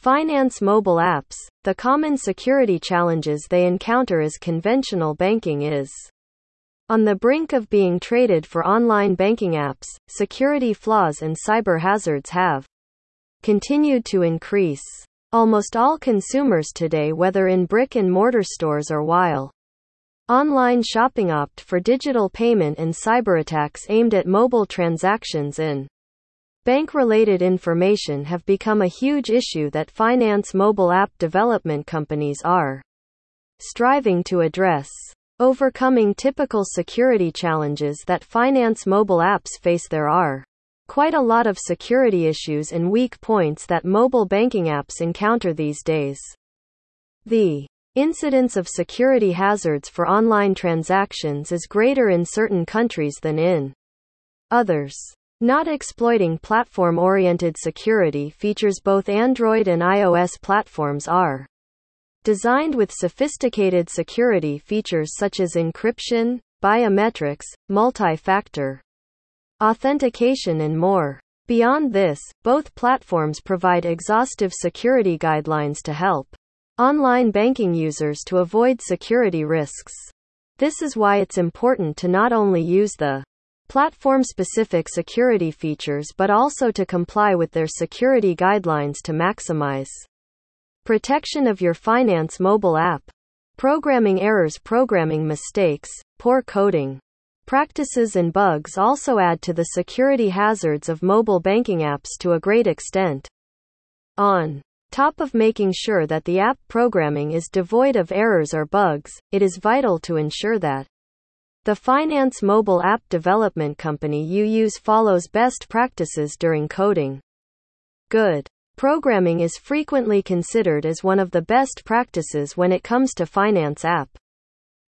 Finance mobile apps, the common security challenges they encounter as conventional banking is on the brink of being traded for online banking apps, security flaws and cyber hazards have continued to increase. Almost all consumers today, whether in brick and mortar stores or while online shopping, opt for digital payment and cyber attacks aimed at mobile transactions in bank related information have become a huge issue that finance mobile app development companies are striving to address. Overcoming typical security challenges that finance mobile apps face, there are quite a lot of security issues and weak points that mobile banking apps encounter these days. The incidence of security hazards for online transactions is greater in certain countries than in others. Not exploiting platform oriented security features both Android and iOS platforms are Designed with sophisticated security features such as encryption, biometrics, multi-factor authentication and more. Beyond this, both platforms provide exhaustive security guidelines to help online banking users to avoid security risks. This is why it's important to not only use the platform specific security features but also to comply with their security guidelines to maximize Protection of your finance mobile app. Programming errors, programming mistakes, poor coding. Practices and bugs also add to the security hazards of mobile banking apps to a great extent. On top of making sure that the app programming is devoid of errors or bugs, it is vital to ensure that the finance mobile app development company you use follows best practices during coding. Good. Programming is frequently considered as one of the best practices when it comes to finance app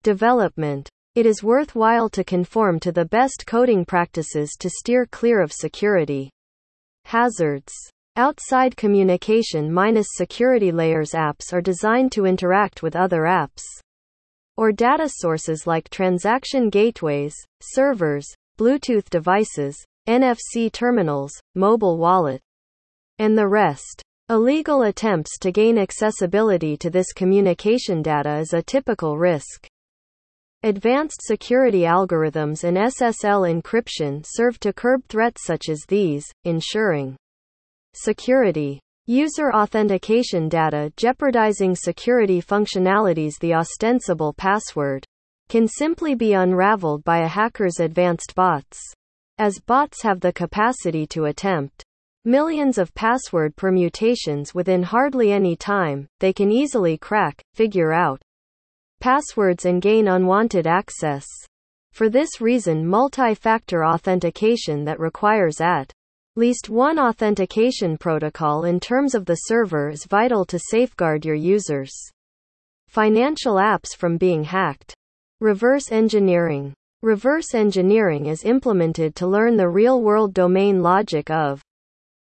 development. It is worthwhile to conform to the best coding practices to steer clear of security hazards. Outside communication minus security layers apps are designed to interact with other apps or data sources like transaction gateways, servers, Bluetooth devices, NFC terminals, mobile wallet, and the rest. Illegal attempts to gain accessibility to this communication data is a typical risk. Advanced security algorithms and SSL encryption serve to curb threats such as these, ensuring security. User authentication data jeopardizing security functionalities. The ostensible password can simply be unraveled by a hacker's advanced bots. As bots have the capacity to attempt millions of password permutations within hardly any time, they can easily crack, figure out passwords and gain unwanted access. For this reason, multi factor authentication that requires at least one authentication protocol in terms of the server is vital to safeguard your users' financial apps from being hacked. Reverse engineering. Reverse engineering is implemented to learn the real world domain logic of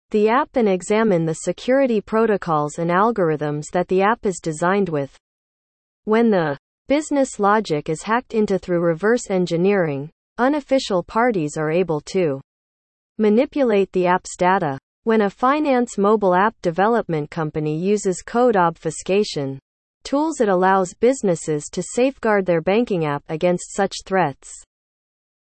the app and examine the security protocols and algorithms that the app is designed with. When the business logic is hacked into through reverse engineering, unofficial parties are able to manipulate the app's data. When a finance mobile app development company uses code obfuscation tools, it allows businesses to safeguard their banking app against such threats.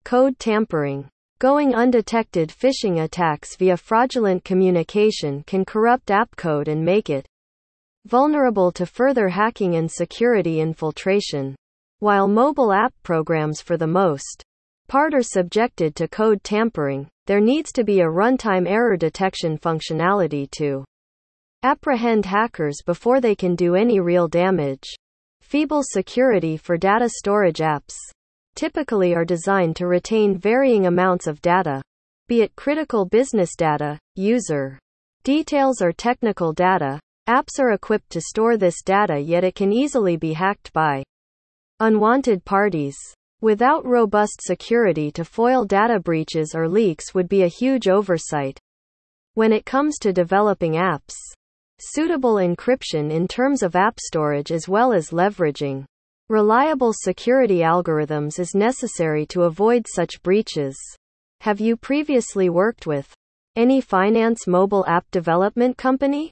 Code tampering Going undetected phishing attacks via fraudulent communication can corrupt app code and make it vulnerable to further hacking and security infiltration. While mobile app programs for the most part are subjected to code tampering, there needs to be a runtime error detection functionality to apprehend hackers before they can do any real damage. Feeble security for data storage apps typically are designed to retain varying amounts of data, be it critical business data, user details, or technical data. Apps are equipped to store this data, yet it can easily be hacked by unwanted parties. Without robust security to foil data breaches or leaks would be a huge oversight. When it comes to developing apps, suitable encryption in terms of app storage as well as leveraging Reliable security algorithms is necessary to avoid such breaches. Have you previously worked with any finance mobile app development company?